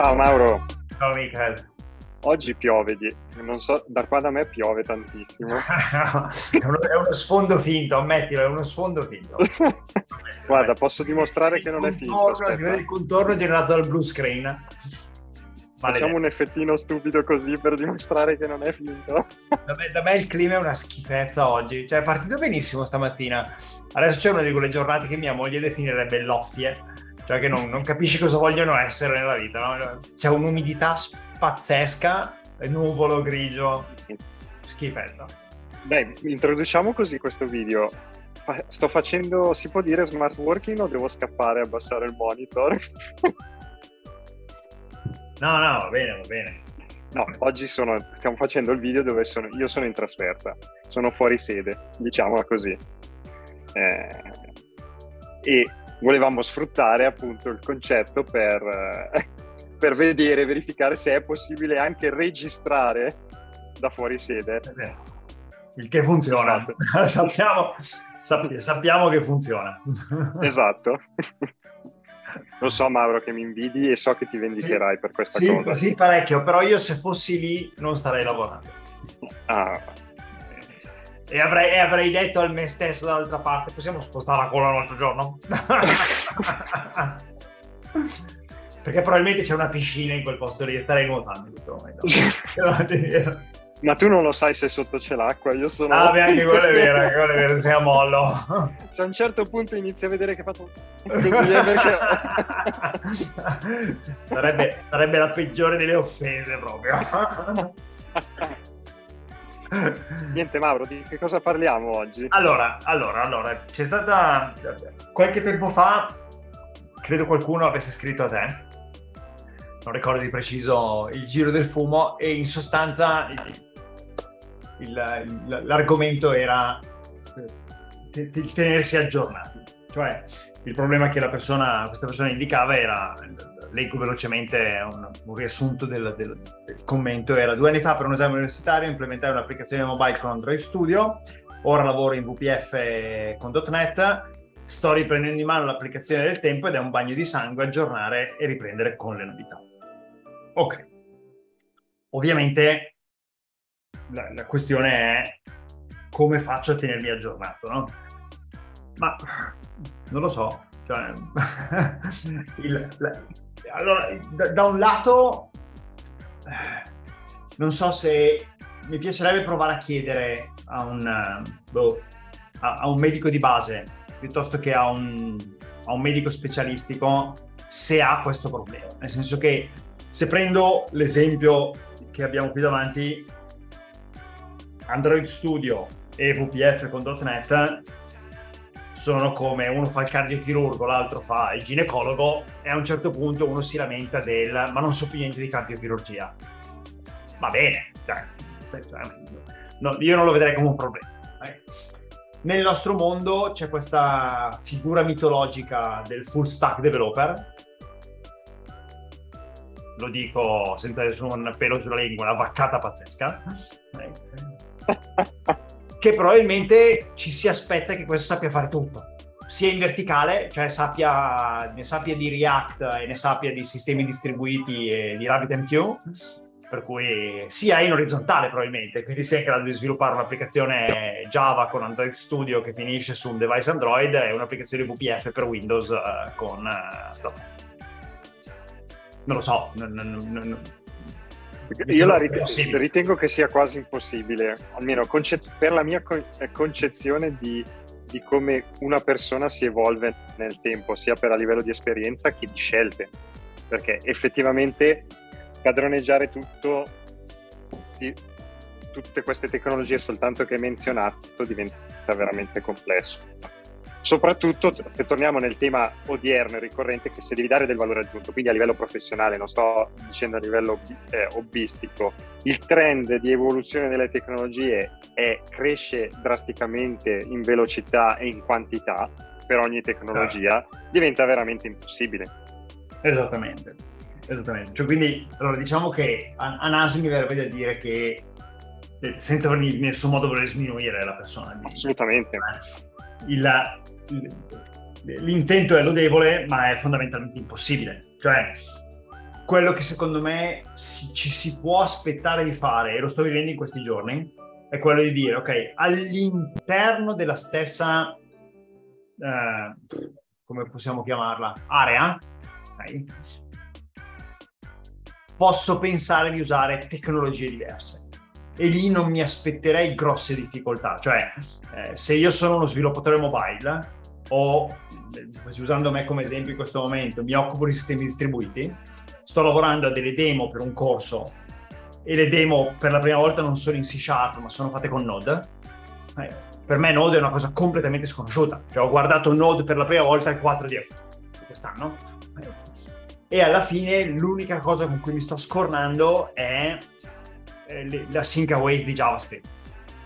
Ciao Mauro. Ciao Michael. Oggi piove, non so, da qua da me piove tantissimo. è, uno, è, uno, sfondo finto, ammettilo, è uno sfondo finto. Guarda, posso dimostrare che non è finto. Il contorno generato dal blue screen. Facciamo un effettino stupido così per dimostrare che non è finto. Da me, da me, il clima è una schifezza oggi. Cioè, è partito benissimo stamattina. Adesso c'è una di quelle giornate che mia moglie definirebbe loffie. Cioè, che non, non capisci cosa vogliono essere nella vita. No? C'è un'umidità pazzesca, nuvolo grigio. Sì. Schifezza. Dai, introduciamo così questo video. Sto facendo, si può dire smart working o devo scappare e abbassare il monitor? No, no, va bene, va bene. No, oggi sono, stiamo facendo il video dove sono, io sono in trasferta, sono fuori sede, diciamola così. Eh, e volevamo sfruttare appunto il concetto per, eh, per vedere, verificare se è possibile anche registrare da fuori sede. Il che funziona, sappiamo, sappiamo che funziona. esatto. Lo so Mauro che mi invidi e so che ti vendicherai sì, per questa sì, cosa. Sì, parecchio, però io se fossi lì non starei lavorando. Ah. E avrei, e avrei detto al me stesso dall'altra parte, possiamo spostare la cola un altro giorno? Perché probabilmente c'è una piscina in quel posto lì e starei nuotando in questo momento. Ma tu non lo sai se sotto c'è l'acqua, io sono... Ah, beh, anche quello è vero, anche quello è vero, sei a mollo. Se a un certo punto inizi a vedere che fatto così è perché... sarebbe, sarebbe la peggiore delle offese proprio. Niente Mauro, di che cosa parliamo oggi? Allora, allora, allora, c'è stata qualche tempo fa, credo qualcuno avesse scritto a te, non ricordo di preciso il giro del fumo e in sostanza il, l'argomento era eh, tenersi aggiornati. Cioè, il problema che persona, questa persona indicava era, leggo velocemente un, un riassunto del, del, del, commento, era due anni fa per un esame universitario implementai un'applicazione mobile con Android Studio, ora lavoro in VPF con .NET, sto riprendendo in mano l'applicazione del tempo ed è un bagno di sangue aggiornare e riprendere con le novità. Ok. Ovviamente la, la, questione è come faccio a tenermi aggiornato, no? Ma non lo so. Cioè, il, la, allora, da, da, un lato, non so se mi piacerebbe provare a chiedere a un, boh, a, a un medico di base piuttosto che a un, a un medico specialistico se ha questo problema. Nel senso che se prendo l'esempio che abbiamo qui davanti, Android Studio e VPF con .NET sono come uno fa il cardiochirurgo, l'altro fa il ginecologo e a un certo punto uno si lamenta del ma non so più niente di cardiochirurgia. Va bene, cioè, no, io non lo vedrei come un problema. Eh. Nel nostro mondo c'è questa figura mitologica del full stack developer, lo dico senza nessun pelo sulla lingua, una vaccata pazzesca. che probabilmente ci si aspetta che questo sappia fare tutto. Sia in verticale, cioè sappia, ne sappia di React e ne sappia di sistemi distribuiti e di RabbitMQ, per cui sia in orizzontale probabilmente, quindi sia in grado di sviluppare un'applicazione Java con Android Studio che finisce su un device Android e un'applicazione VPF per Windows uh, con uh, Non lo so, non, non, non, io la ritengo, ritengo, che sia quasi impossibile, almeno conce- per la mia con- eh, concezione di, di, come una persona si evolve nel tempo, sia per a livello di esperienza che di scelte, perché effettivamente padroneggiare tutto, di, tutte queste tecnologie soltanto che hai menzionato diventa veramente complesso soprattutto se torniamo nel tema odierno e ricorrente che se devi dare del valore aggiunto, quindi a livello professionale, non sto dicendo a livello eh, hobbistico, il trend di evoluzione delle tecnologie è, cresce drasticamente in velocità e in quantità per ogni tecnologia, certo. diventa veramente impossibile. Esattamente, esattamente. Cioè, quindi allora, diciamo che a, a naso mi verrebbe da dire che eh, senza in nessun modo voler sminuire la persona. Assolutamente. Il, l'intento è lodevole, ma è fondamentalmente impossibile. Cioè, quello che secondo me si, ci si può aspettare di fare, e lo sto vivendo in questi giorni, è quello di dire, ok, all'interno della stessa, eh, come possiamo chiamarla, area, okay, posso pensare di usare tecnologie diverse. E lì non mi aspetterei grosse difficoltà. Cioè, eh, se io sono uno sviluppatore mobile o, eh, usando me come esempio in questo momento, mi occupo di sistemi distribuiti, sto lavorando a delle demo per un corso e le demo per la prima volta non sono in C Sharp ma sono fatte con Node, eh, per me Node è una cosa completamente sconosciuta. Cioè, ho guardato Node per la prima volta il 4 di quest'anno eh, e alla fine l'unica cosa con cui mi sto scornando è eh, la sync await di JavaScript,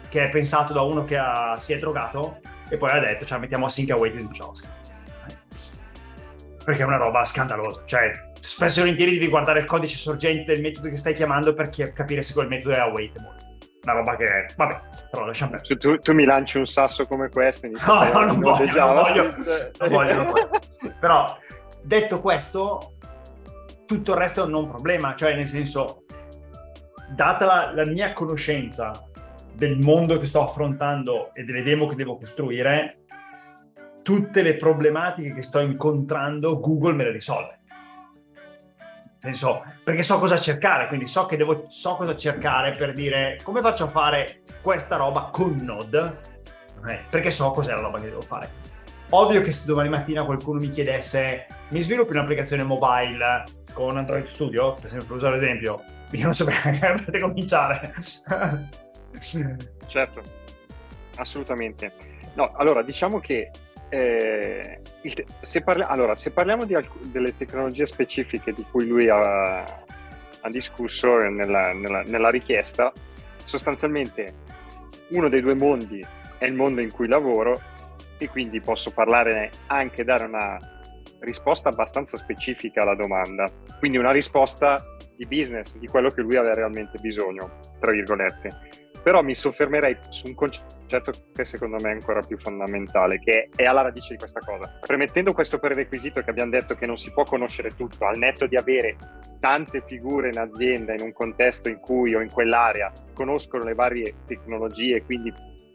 che è pensato da uno che ha, si è drogato e poi ha detto, cioè mettiamo sync await di JavaScript. Perché è una roba scandalosa. Cioè, spesso e volentieri devi guardare il codice sorgente del metodo che stai chiamando per capire se quel metodo è awaitable. Una roba che, vabbè, però lasciamo perdere. Tu, tu, mi lanci un sasso come questo no, no, non voglio, non voglio, non voglio, non voglio. Però, detto questo, tutto il resto è un non problema, cioè nel senso, data la, la mia conoscenza del mondo che sto affrontando e delle demo che devo costruire, tutte le problematiche che sto incontrando Google me le risolve senso, perché so cosa cercare, quindi so che devo, so cosa cercare per dire come faccio a fare questa roba con Node, eh, perché so cos'è la roba che devo fare. Ovvio che se domani mattina qualcuno mi chiedesse mi sviluppi un'applicazione mobile con Android Studio, per esempio per usare l'esempio, io non saprei neanche cominciare. certo, assolutamente. No, allora diciamo che eh, te- se, parli- allora, se parliamo alc- delle tecnologie specifiche di cui lui ha, ha discusso nella, nella, nella, richiesta, sostanzialmente uno dei due mondi è il mondo in cui lavoro e quindi posso parlare anche dare una risposta abbastanza specifica alla domanda, quindi una risposta di business, di quello che lui aveva realmente bisogno, tra virgolette però mi soffermerei su un concetto che secondo me è ancora più fondamentale, che è alla radice di questa cosa. Premettendo questo prerequisito che abbiamo detto che non si può conoscere tutto, al netto di avere tante figure in azienda, in un contesto in cui o in quell'area conoscono le varie tecnologie, quindi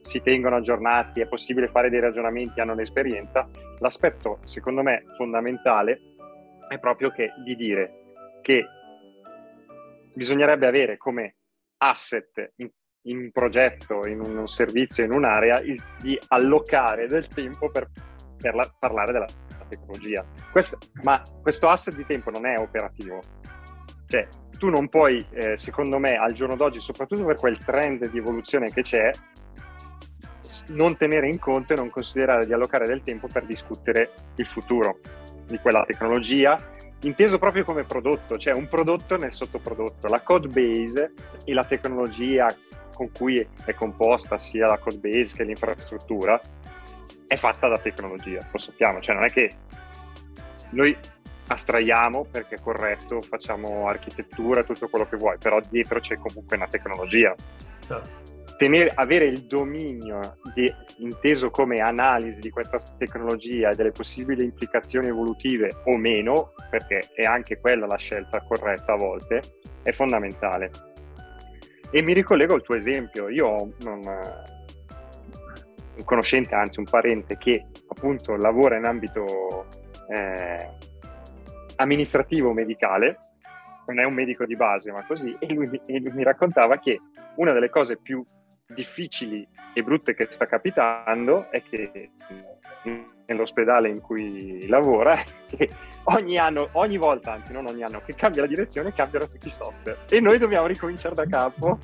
si tengono aggiornati, è possibile fare dei ragionamenti, hanno l'esperienza, l'aspetto secondo me fondamentale è proprio che, di dire che bisognerebbe avere come asset in in progetto, in un servizio, in un'area, il, di allocare del tempo per, per la, parlare della tecnologia. Questo, ma questo asset di tempo non è operativo. Cioè, tu non puoi, eh, secondo me, al giorno d'oggi, soprattutto per quel trend di evoluzione che c'è, non tenere in conto e non considerare di allocare del tempo per discutere il futuro di quella tecnologia, inteso proprio come prodotto, cioè un prodotto nel sottoprodotto. La code base e la tecnologia con cui è composta sia la code base che l'infrastruttura è fatta da tecnologia, lo sappiamo, cioè non è che noi astraiamo perché è corretto, facciamo architettura, tutto quello che vuoi, però dietro c'è comunque una tecnologia. Certo. Tenere, avere il dominio di, inteso come analisi di questa tecnologia e delle possibili implicazioni evolutive o meno, perché è anche quella la scelta corretta a volte, è fondamentale. E mi ricollego al tuo esempio, io ho un, un conoscente, anzi un parente che appunto lavora in ambito eh, amministrativo medicale, non è un medico di base ma così, e lui, e lui mi raccontava che una delle cose più difficili e brutte che sta capitando è che nell'ospedale in cui lavora che ogni anno, ogni volta, anzi non ogni anno, che cambia la direzione cambiano tutti i software. E noi dobbiamo ricominciare da capo.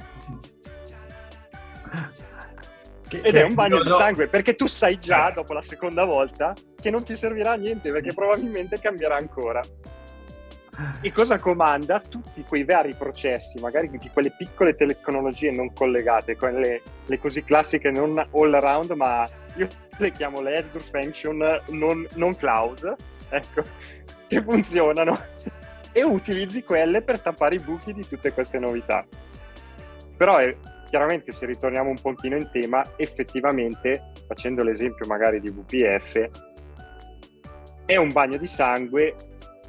Ed è un bagno di sangue perché tu sai già eh. dopo la seconda volta che non ti servirà a niente perché probabilmente cambierà ancora e cosa comanda? Tutti quei vari processi, magari di quelle piccole tecnologie non collegate, quelle le così classiche non all around, ma io le chiamo le Azure Function non, non cloud, ecco, che funzionano e utilizzi quelle per tappare i buchi di tutte queste novità. Però è, chiaramente se ritorniamo un pochino in tema, effettivamente, facendo l'esempio magari di VPF, è un bagno di sangue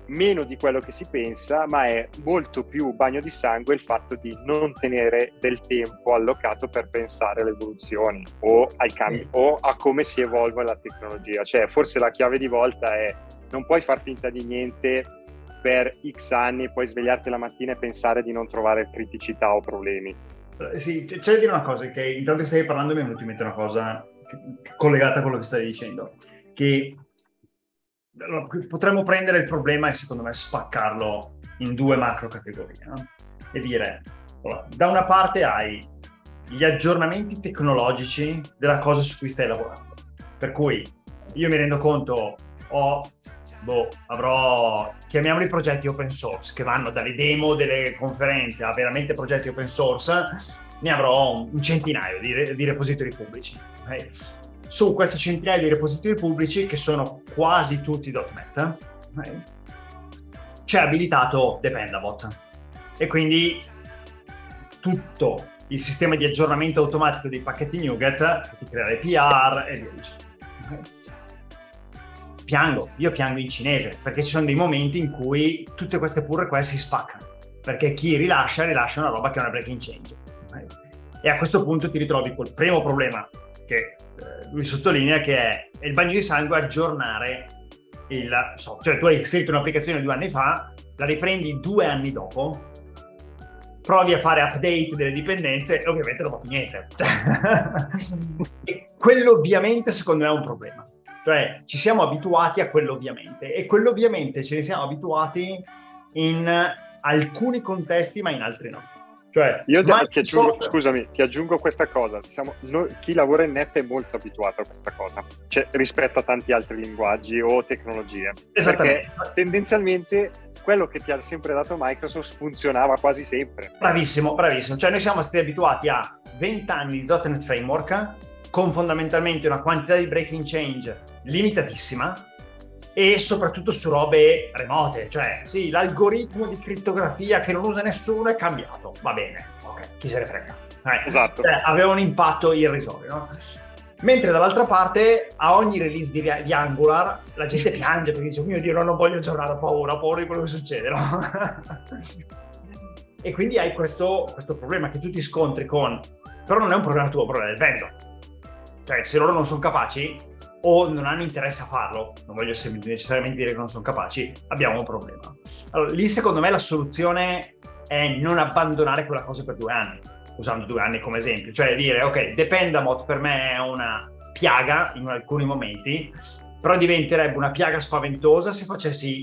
meno di quello che si pensa, ma è molto più bagno di sangue il fatto di non tenere del tempo allocato per pensare alle evoluzioni o, al cambio, o a come si evolve la tecnologia. Cioè, forse la chiave di volta è non puoi far finta di niente per X anni, puoi svegliarti la mattina e pensare di non trovare criticità o problemi. Eh, sì, c'è da dire una cosa, che intanto che stai parlando mi è venuta in mente una cosa collegata a quello che stavi dicendo, che potremmo prendere il problema e secondo me spaccarlo in due macro categorie no? e dire da una parte hai gli aggiornamenti tecnologici della cosa su cui stai lavorando per cui io mi rendo conto ho boh, avrò chiamiamoli progetti open source che vanno dalle demo delle conferenze a veramente progetti open source ne avrò un centinaio di, di repository pubblici okay? Su queste centinaia di repository pubblici, che sono quasi tutti .NET, okay, c'è abilitato Dependabot. E quindi tutto il sistema di aggiornamento automatico dei pacchetti NuGet, ti crea le PR e via dicendo. Okay. Piango, io piango in cinese, perché ci sono dei momenti in cui tutte queste pull request si spaccano, perché chi rilascia, rilascia una roba che è una breaking change. Okay. E a questo punto ti ritrovi col primo problema che eh, lui sottolinea che è, è, il bagno di sangue aggiornare il software. Cioè tu hai scritto un'applicazione due anni fa, la riprendi due anni dopo, provi a fare update delle dipendenze e ovviamente non va più niente. e quello ovviamente secondo me è un problema. Cioè ci siamo abituati a quello ovviamente e quello ovviamente ce ne siamo abituati in alcuni contesti ma in altri no. Cioè, Io ti, ti aggiungo, scusami, ti aggiungo questa cosa. Siamo, noi, chi lavora in net è molto abituato a questa cosa, cioè, rispetto a tanti altri linguaggi o tecnologie. Perché tendenzialmente quello che ti ha sempre dato Microsoft funzionava quasi sempre. Bravissimo, bravissimo. Cioè noi siamo stati abituati a 20 anni di .NET Framework con fondamentalmente una quantità di breaking change limitatissima e soprattutto su robe remote, cioè sì, l'algoritmo di crittografia che non usa nessuno è cambiato, va bene, ok, chi se ne frega. Eh, esatto. Cioè, aveva un impatto irrisorio, no? Mentre dall'altra parte, a ogni release di, di, Angular, la gente piange perché dice, oh mio Dio, non voglio giocare, ho paura, ho paura di quello che succede, no? e quindi hai questo, questo problema che tu ti scontri con, però non è un problema tuo, è un problema del vendor. Cioè, se loro non sono capaci, o non hanno interesse a farlo, non voglio necessariamente dire che non sono capaci, abbiamo un problema. Allora, lì secondo me la soluzione è non abbandonare quella cosa per due anni, usando due anni come esempio, cioè dire ok, Dependamot per me è una piaga in alcuni momenti, però diventerebbe una piaga spaventosa se facessi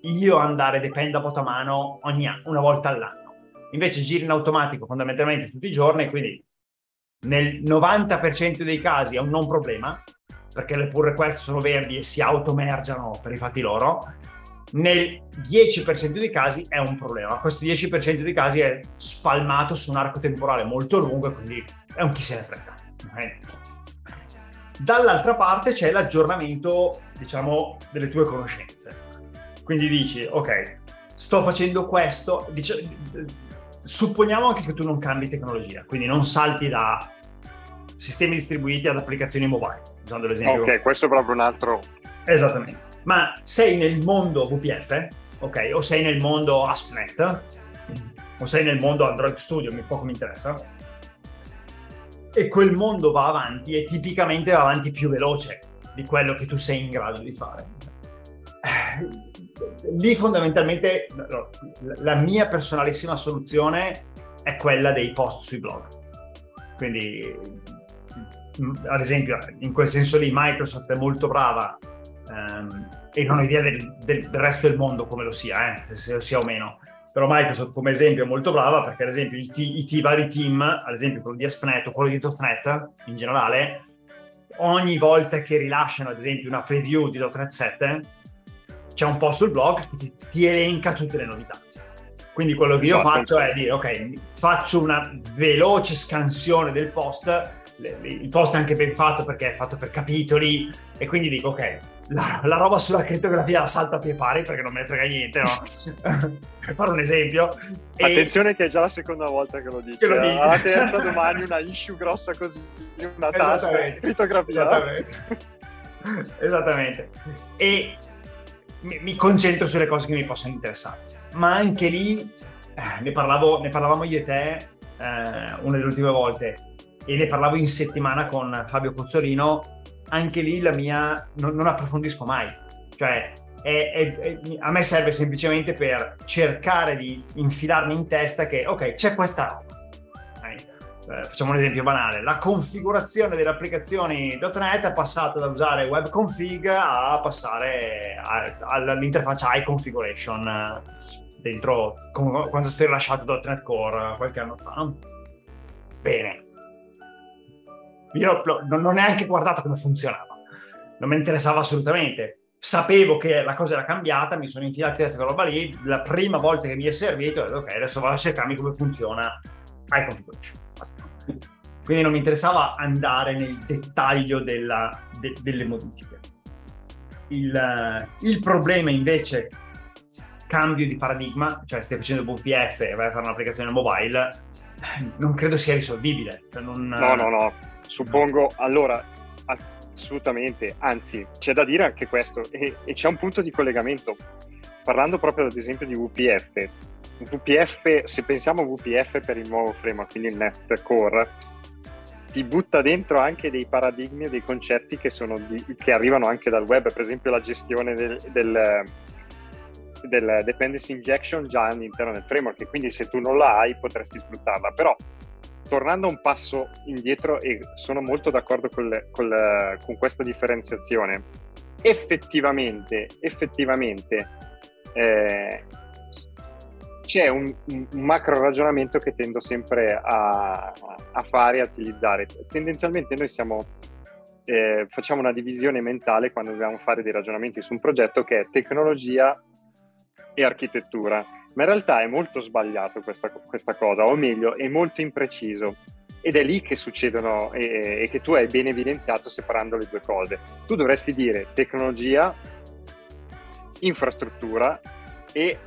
io andare Dependamot a mano ogni una volta all'anno. Invece giri in automatico fondamentalmente tutti i giorni, quindi nel 90% dei casi è un non problema, perché le pull request sono verdi e si automergiano per i fatti loro, nel 10% dei casi è un problema. Questo 10% dei casi è spalmato su un arco temporale molto lungo e quindi è un chi se ne frega. Dall'altra parte c'è l'aggiornamento, diciamo, delle tue conoscenze. Quindi dici, ok, sto facendo questo, dice, supponiamo anche che tu non cambi tecnologia, quindi non salti da sistemi distribuiti ad applicazioni mobile, usando l'esempio. Ok, questo è proprio un altro. Esattamente. Ma sei nel mondo VPF, ok, o sei nel mondo ASP.NET, o sei nel mondo Android Studio, mi poco mi interessa. E quel mondo va avanti e tipicamente va avanti più veloce di quello che tu sei in grado di fare. Lì fondamentalmente la mia personalissima soluzione è quella dei post sui blog. Quindi ad esempio, in quel senso lì Microsoft è molto brava ehm, e non ho idea del, del, resto del mondo come lo sia, eh, se lo sia o meno. Però Microsoft come esempio è molto brava perché ad esempio i, t- i t- vari team, ad esempio quello di ASP.NET o quello di .NET in generale, ogni volta che rilasciano ad esempio una preview di .NET 7 c'è un post sul blog che ti, ti elenca tutte le novità. Quindi quello che io esatto. faccio è dire, ok, faccio una veloce scansione del post il post è anche ben fatto perché è fatto per capitoli e quindi dico ok, la, la roba sulla crittografia la salta a pie pari perché non me ne frega niente, no? per fare un esempio. Attenzione che è già la seconda volta che lo dici. Che lo dici. La terza domani una issue grossa così, una tassa, crittografia. Esattamente. Esattamente. E mi, mi, concentro sulle cose che mi possono interessare. Ma anche lì, eh, ne, parlavo, ne, parlavamo io e te eh, una delle ultime volte e ne parlavo in settimana con Fabio Pozzolino, anche lì la mia non, non approfondisco mai. Cioè, è, è, è, a me serve semplicemente per cercare di infilarmi in testa che, ok, c'è questa roba eh, facciamo un esempio banale, la configurazione delle applicazioni .NET è passata da usare webconfig a passare all'interfaccia iConfiguration eh, dentro quando sto rilasciato .NET Core qualche anno fa. Bene. Io non ho neanche guardato come funzionava, non mi interessava assolutamente. Sapevo che la cosa era cambiata, mi sono infilato in questa roba lì. La prima volta che mi è servito, ho detto ok, adesso vado a cercarmi come funziona iConfiguration quindi non mi interessava andare nel dettaglio della, de, delle modifiche. Il, il, problema invece, cambio di paradigma, cioè stai facendo VPF e vai a fare un'applicazione mobile, non credo sia risolvibile. Cioè non... No, no, no, suppongo, allora, assolutamente, anzi, c'è da dire anche questo e, e c'è un punto di collegamento. Parlando proprio ad esempio di VPF, VPF, se pensiamo a VPF per il nuovo framework, quindi il Net Core, ti butta dentro anche dei paradigmi e dei concetti che, di, che, arrivano anche dal web, per esempio la gestione del, del, del, dependency injection già all'interno del framework, quindi se tu non la hai potresti sfruttarla. Però, tornando un passo indietro, e sono molto d'accordo col, col, con questa differenziazione, effettivamente, effettivamente eh, c'è un, un, macro ragionamento che tendo sempre a, a fare e a utilizzare. Tendenzialmente noi siamo, eh, facciamo una divisione mentale quando dobbiamo fare dei ragionamenti su un progetto che è tecnologia e architettura, ma in realtà è molto sbagliato questa, questa cosa, o meglio, è molto impreciso. Ed è lì che succedono e, e che tu hai ben evidenziato separando le due cose. Tu dovresti dire tecnologia, infrastruttura e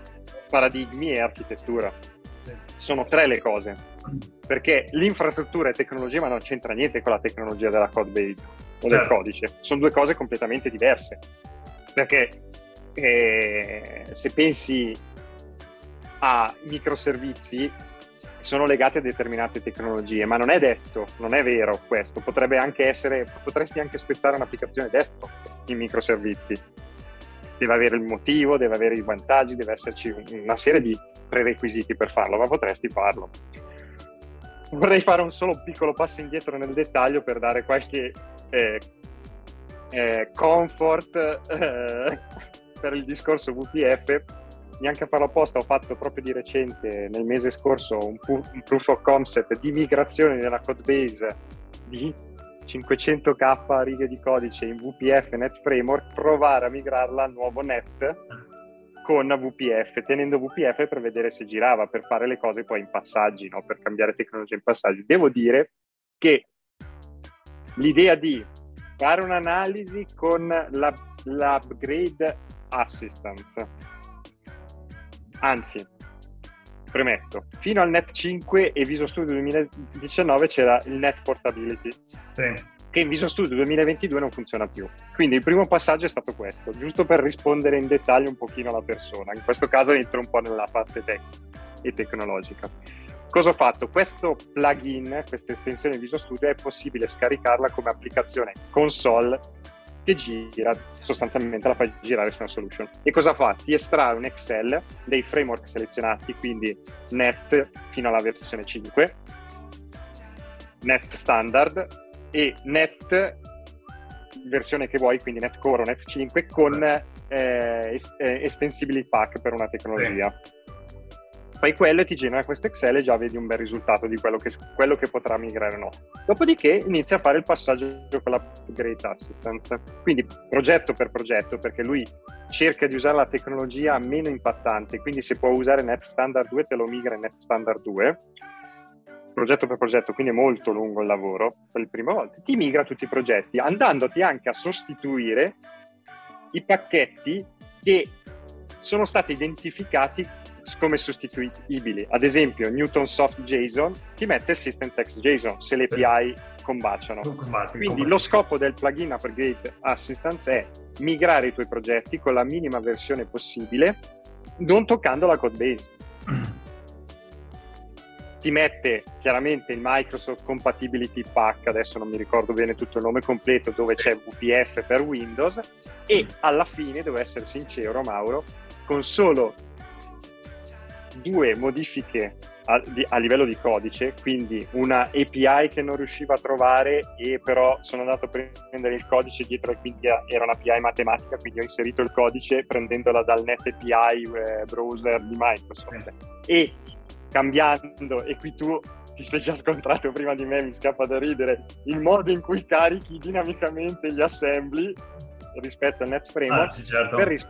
paradigmi e architettura. Sono tre le cose, perché l'infrastruttura è tecnologia, ma non c'entra niente con la tecnologia della code base o del certo. codice. Sono due cose completamente diverse. Perché eh, se pensi a microservizi, sono legati a determinate tecnologie, ma non è detto, non è vero questo. Potrebbe anche essere, potresti anche spezzare un'applicazione desktop in microservizi deve avere il motivo, deve avere i vantaggi, deve esserci una serie di prerequisiti per farlo, ma potresti farlo. Vorrei fare un solo piccolo passo indietro nel dettaglio per dare qualche eh, eh, comfort eh, per il discorso VPF. Neanche a farlo apposta, ho fatto proprio di recente, nel mese scorso, un, un proof of concept di migrazione nella codebase di 500k righe di codice in VPF Net Framework, provare a migrarla al nuovo Net con VPF, tenendo VPF per vedere se girava, per fare le cose poi in passaggi, no? per cambiare tecnologia in passaggi. Devo dire che l'idea di fare un'analisi con la, l'upgrade assistance, anzi, premetto, fino al Net 5 e Visual Studio 2019 c'era il Net Portability, sì. che in Visual Studio 2022 non funziona più. Quindi il primo passaggio è stato questo, giusto per rispondere in dettaglio un pochino alla persona. In questo caso entro un po' nella parte tecnica e tecnologica. Cosa ho fatto? Questo plugin, questa estensione Visual Studio è possibile scaricarla come applicazione console che gira, sostanzialmente la fai girare su una solution. E cosa fa? Ti estrae un Excel dei framework selezionati, quindi Net fino alla versione 5, Net standard e Net versione che vuoi, quindi Net Core o Net 5 con eh, est- eh, Extensibility Pack per una tecnologia. Sì fai quello e ti genera questo Excel e già vedi un bel risultato di quello che, quello che potrà migrare o no. Dopodiché inizia a fare il passaggio con la Great Assistance. Quindi progetto per progetto, perché lui cerca di usare la tecnologia meno impattante, quindi se può usare Net Standard 2 te lo migra in Net Standard 2 progetto per progetto, quindi è molto lungo il lavoro per le prime volte, ti migra tutti i progetti, andandoti anche a sostituire i pacchetti che sono stati identificati come sostituibili. Ad esempio, Newton Soft JSON ti mette il System Text JSON se l'API combaciano. Combatti, Quindi combatti. lo scopo del plugin Upgrade Assistance è migrare i tuoi progetti con la minima versione possibile, non toccando la code base. Ti mette chiaramente il Microsoft Compatibility Pack, adesso non mi ricordo bene tutto il nome completo, dove c'è VPF per Windows e alla fine, devo essere sincero Mauro, con solo due modifiche a, di, a, livello di codice, quindi una API che non riuscivo a trovare e però sono andato a prendere il codice dietro e quindi era un'API matematica, quindi ho inserito il codice prendendola dal Net API eh, browser di Microsoft. E cambiando, e qui tu ti sei già scontrato prima di me, mi scappa da ridere, il modo in cui carichi dinamicamente gli assembly rispetto al Net Framework ah, sì, certo. per, ris-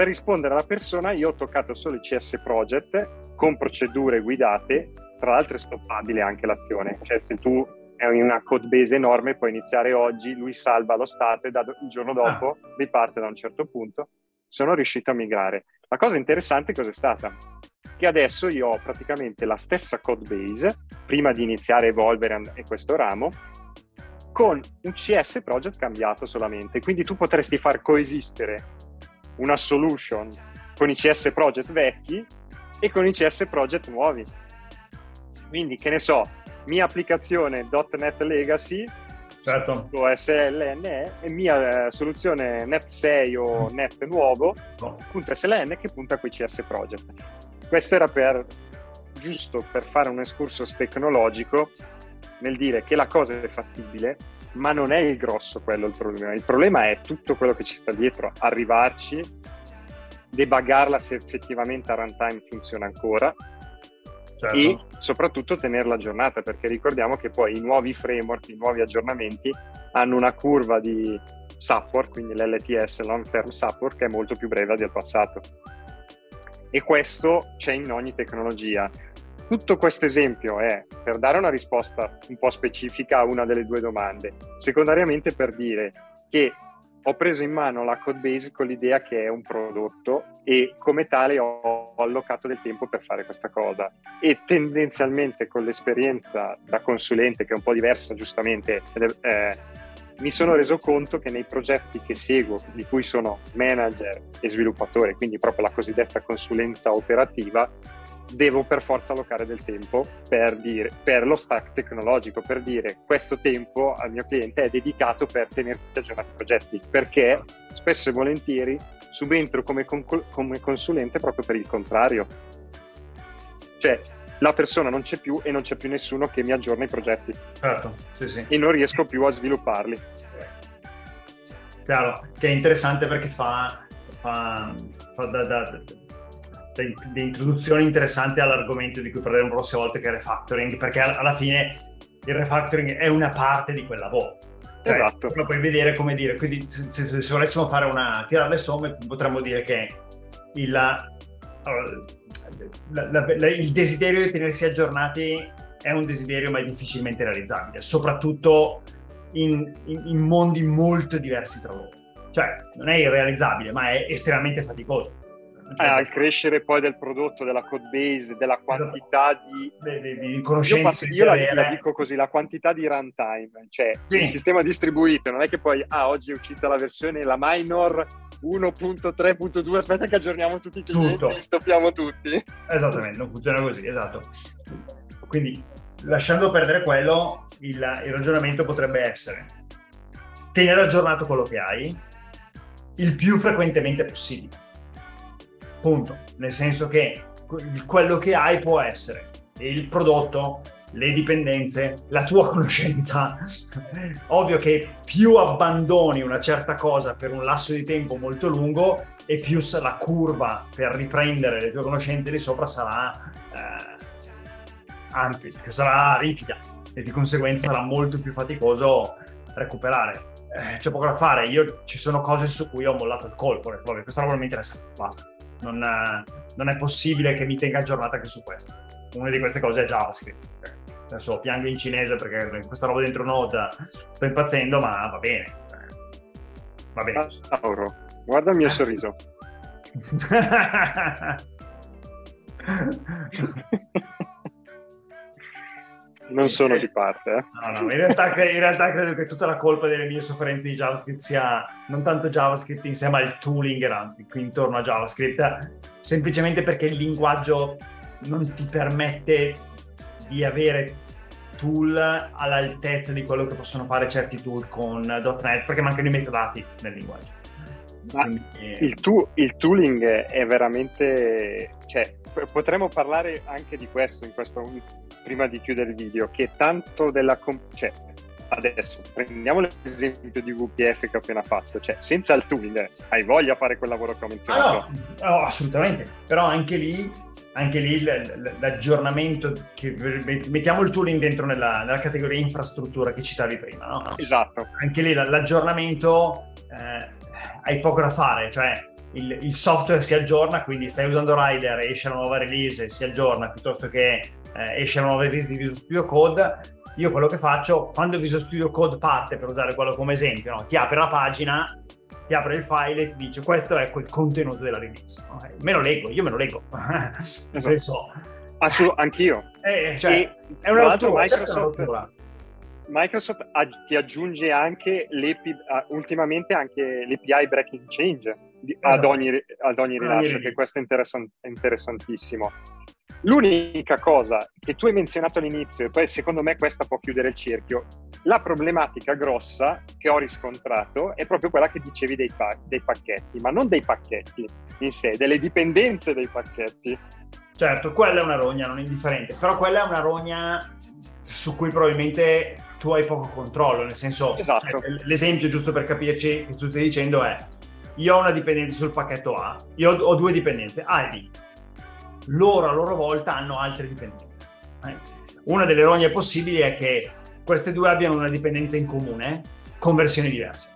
per rispondere alla persona io ho toccato solo il CS Project con procedure guidate, tra l'altro è stoppabile anche l'azione, cioè se tu hai una code base enorme puoi iniziare oggi, lui salva lo stato e il giorno dopo ah. riparte da un certo punto. Sono riuscito a migrare. La cosa interessante cos'è stata? Che adesso io ho praticamente la stessa code base, prima di iniziare Evolver e questo ramo, con un CS project cambiato solamente. Quindi tu potresti far coesistere una solution con i CS project vecchi e con i CS project nuovi. Quindi, che ne so, mia applicazione .NET Legacy certo. SLNE e mia eh, soluzione Net 6 o mm. Net nuovo no. SLN che punta qui CS project. Questo era per giusto per fare un excursus tecnologico nel dire che la cosa è fattibile, ma non è il grosso quello il problema. Il problema è tutto quello che ci sta dietro, arrivarci, debuggarla se effettivamente a runtime funziona ancora certo. e soprattutto tenerla aggiornata perché ricordiamo che poi i nuovi framework, i nuovi aggiornamenti hanno una curva di support, quindi l'LTS, long term support, che è molto più breve del passato. E questo c'è in ogni tecnologia. Tutto questo esempio è per dare una risposta un po' specifica a una delle due domande, secondariamente per dire che ho preso in mano la code base con l'idea che è un prodotto e come tale ho allocato del tempo per fare questa cosa. E tendenzialmente con l'esperienza da consulente che è un po' diversa giustamente eh, mi sono reso conto che nei progetti che seguo di cui sono manager e sviluppatore quindi proprio la cosiddetta consulenza operativa devo per forza allocare del tempo per, dire, per lo stack tecnologico, per dire questo tempo al mio cliente è dedicato per tenerti aggiornati i progetti, perché spesso e volentieri subentro come, con, come consulente proprio per il contrario. Cioè, la persona non c'è più e non c'è più nessuno che mi aggiorna i progetti. Certo, sì, sì. E non riesco più a svilupparli. Chiaro, che è interessante perché fa, fa, fa da, da, di introduzioni interessanti all'argomento di cui parleremo la prossima volta che è refactoring, perché alla fine il refactoring è una parte di quel lavoro. Cioè, esatto. Lo puoi vedere come dire, quindi se, se, se, volessimo fare una, tirare le somme, potremmo dire che il, la, la, la, il desiderio di tenersi aggiornati è un desiderio ma è difficilmente realizzabile, soprattutto in, in, in mondi molto diversi tra loro. Cioè, non è irrealizzabile, ma è estremamente faticoso eh, al crescere poi del prodotto, della code base, della esatto. quantità esatto. di, di, di conoscenze. Io, io la, la, dico così, la quantità di runtime, cioè sì. il sistema distribuito, non è che poi, ah, oggi è uscita la versione, la minor 1.3.2, aspetta che aggiorniamo tutti i clienti Tutto. li stoppiamo tutti. Esattamente, non funziona così, esatto. Quindi, lasciando perdere quello, il, il ragionamento potrebbe essere tenere aggiornato quello che hai il più frequentemente possibile punto. Nel senso che quello che hai può essere il prodotto, le dipendenze, la tua conoscenza. Ovvio che più abbandoni una certa cosa per un lasso di tempo molto lungo e più la curva per riprendere le tue conoscenze di sopra sarà eh, ampia, sarà ripida e di conseguenza sarà molto più faticoso recuperare. Eh, c'è poco da fare, io ci sono cose su cui ho mollato il colpo, questa roba non mi interessa, basta non, non, è possibile che mi tenga aggiornata anche su questo. Una di queste cose è JavaScript. Adesso piango in cinese perché questa roba dentro Node sto impazzendo, ma va bene. Va bene. Mauro, guarda il mio sorriso. non sono di parte. Eh. No, no, in realtà, in realtà, credo che tutta la colpa delle mie sofferenze di JavaScript sia non tanto JavaScript insieme al tooling qui intorno a JavaScript, semplicemente perché il linguaggio non ti permette di avere tool all'altezza di quello che possono fare certi tool con .NET, perché mancano i metadati nel linguaggio. Quindi... Il, tu, il, tooling è veramente... Cioè, potremmo parlare anche di questo, in questo prima di chiudere il video, che tanto della... Cioè, adesso prendiamo l'esempio di VPF che ho appena fatto, cioè senza il tooling hai voglia di fare quel lavoro che ho menzionato? Ah, no, no, assolutamente, però anche lì, anche lì l'aggiornamento, che, mettiamo il tooling dentro nella, nella, categoria infrastruttura che citavi prima, no? Esatto. Anche lì l'aggiornamento eh, hai poco da fare, cioè il, il, software si aggiorna, quindi stai usando Rider, esce la nuova release, si aggiorna piuttosto che eh, esce la nuova release di Visual Studio Code. Io quello che faccio, quando Visual Studio Code parte, per usare quello come esempio, no? ti apre la pagina, ti apre il file e ti dice questo è quel contenuto della release. Okay? Me lo leggo, io me lo leggo. Nel esatto. senso... Assolut- anch'io. Eh, cioè, è una rottura, Microsoft, certo una Microsoft ti aggiunge anche uh, ultimamente anche l'API breaking change di, ad, ogni, ad, ogni, rilascio, che questo è, interessant, è interessantissimo. L'unica cosa che tu hai menzionato all'inizio, e poi secondo me questa può chiudere il cerchio, la problematica grossa che ho riscontrato è proprio quella che dicevi dei, pa- dei pacchetti, ma non dei pacchetti in sé, delle dipendenze dei pacchetti. Certo, quella è una rogna non indifferente, però quella è una rogna su cui probabilmente tu hai poco controllo, nel senso, esatto. cioè, l'esempio giusto per capirci che tu stai dicendo è, io ho una dipendenza sul pacchetto A, io ho, due dipendenze, A e B, loro a loro volta hanno altre dipendenze. Eh? Una delle rogne possibili è che queste due abbiano una dipendenza in comune con versioni diverse.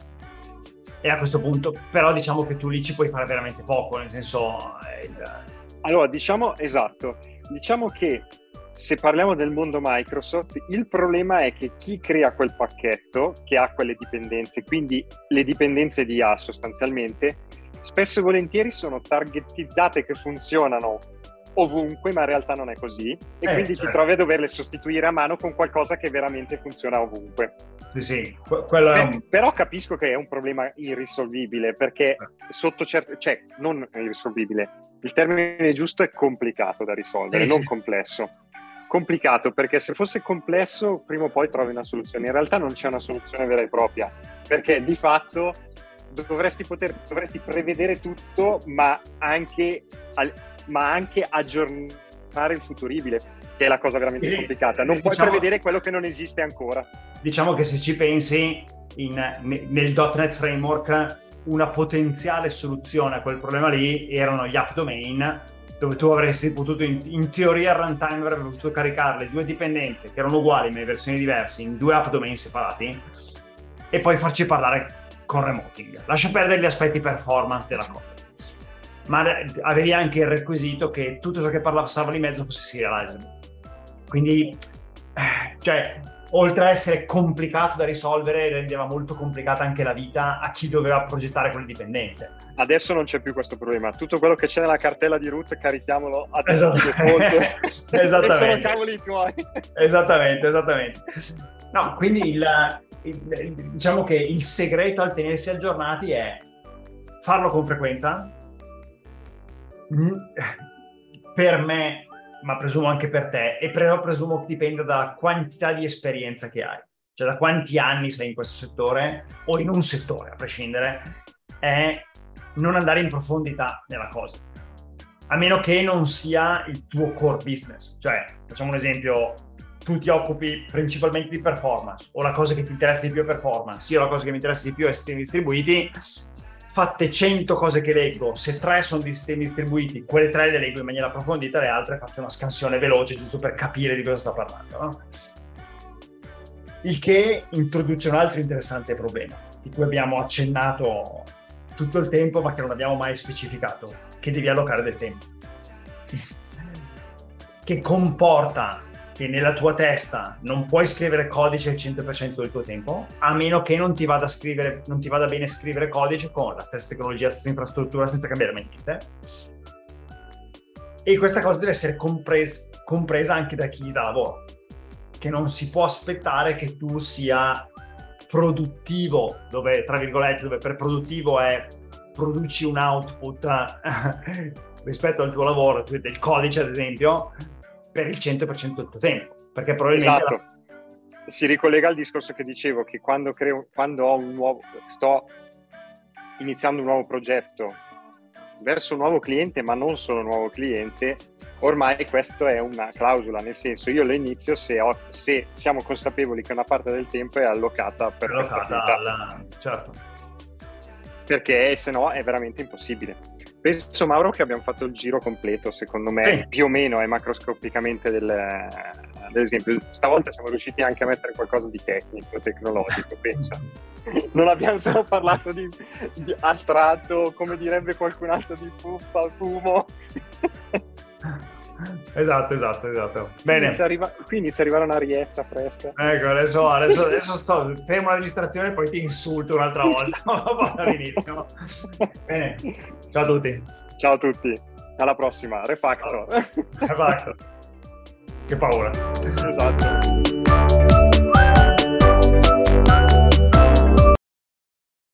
E a questo punto, però, diciamo che tu lì ci puoi fare veramente poco, nel senso. Il... Allora, diciamo esatto, diciamo che se parliamo del mondo Microsoft, il problema è che chi crea quel pacchetto, che ha quelle dipendenze, quindi le dipendenze di A sostanzialmente, spesso e volentieri sono targetizzate che funzionano ovunque, ma in realtà non è così. E eh, quindi certo. ti trovi a doverle sostituire a mano con qualcosa che veramente funziona ovunque. Sì, sì, quello è un... Però capisco che è un problema irrisolvibile, perché sotto certo... cioè, non irrisolvibile, il termine giusto è complicato da risolvere, sì, non sì. complesso. Complicato perché se fosse complesso, prima o poi trovi una soluzione. In realtà non c'è una soluzione vera e propria, perché di fatto dovresti, poter, dovresti prevedere tutto, ma anche al, ma anche aggiornare il futuribile, che è la cosa veramente e, complicata. Non diciamo, puoi prevedere quello che non esiste ancora. Diciamo che se ci pensi in, nel .NET Framework, una potenziale soluzione a quel problema lì erano gli app domain, dove tu avresti potuto, in, in teoria, al runtime avrebbe potuto caricare le due dipendenze che erano uguali ma in versioni diverse in due app domain separati e poi farci parlare con remoting. Lascia perdere gli aspetti performance della cosa ma avevi anche il requisito che tutto ciò che passava di mezzo fosse serializable. Quindi, eh, cioè, oltre a essere complicato da risolvere, rendeva molto complicata anche la vita a chi doveva progettare quelle dipendenze. Adesso non c'è più questo problema. Tutto quello che c'è nella cartella di root, carichiamolo a esattamente. esattamente. sono cavoli tuoi. esattamente, esattamente. No, quindi il, il, diciamo che il segreto al tenersi aggiornati è farlo con frequenza, per me, ma presumo anche per te, e però presumo che dipenda dalla quantità di esperienza che hai, cioè da quanti anni sei in questo settore o in un settore, a prescindere, è non andare in profondità nella cosa. A meno che non sia il tuo core business. Cioè, facciamo un esempio, tu ti occupi principalmente di performance, o la cosa che ti interessa di più è performance, io la cosa che mi interessa di più è sistemi distribuiti, fatte 100 cose che leggo, se tre sono distribuiti, quelle tre le leggo in maniera approfondita, le altre faccio una scansione veloce giusto per capire di cosa sto parlando. No? Il che introduce un altro interessante problema, di cui abbiamo accennato tutto il tempo, ma che non abbiamo mai specificato, che devi allocare del tempo. che comporta che nella tua testa non puoi scrivere codice il 100% del tuo tempo, a meno che non ti vada, scrivere, non ti vada bene scrivere codice con la stessa tecnologia, la stessa infrastruttura, senza cambiare mai niente. E questa cosa deve essere compres- compresa anche da chi dà lavoro, che non si può aspettare che tu sia produttivo, dove tra virgolette, dove per produttivo è produci un output rispetto al tuo lavoro, del codice ad esempio, per il 100% del tuo tempo, perché probabilmente... Esatto. La... Si ricollega al discorso che dicevo, che quando, creo, quando ho un nuovo, sto iniziando un nuovo progetto verso un nuovo cliente, ma non solo un nuovo cliente, ormai questa è una clausola, nel senso io lo inizio se, ho, se siamo consapevoli che una parte del tempo è allocata per allocata alla... certo. Perché se no è veramente impossibile. Penso Mauro che abbiamo fatto il giro completo, secondo me, sì. più o meno è macroscopicamente del, dell'esempio. Stavolta siamo riusciti anche a mettere qualcosa di tecnico, tecnologico, penso. Non abbiamo solo parlato di, di astratto, come direbbe qualcun altro, di puffa, fumo. Esatto, esatto, esatto. Bene. Inizia, arriva, qui inizia a arrivare un'arietta fresca. Ecco, adesso, adesso, adesso sto fermo la registrazione e poi ti insulto un'altra volta all'inizio. Bene, ciao a tutti. Ciao a tutti, alla prossima, Refactor. Refactor. Che paura. Esatto.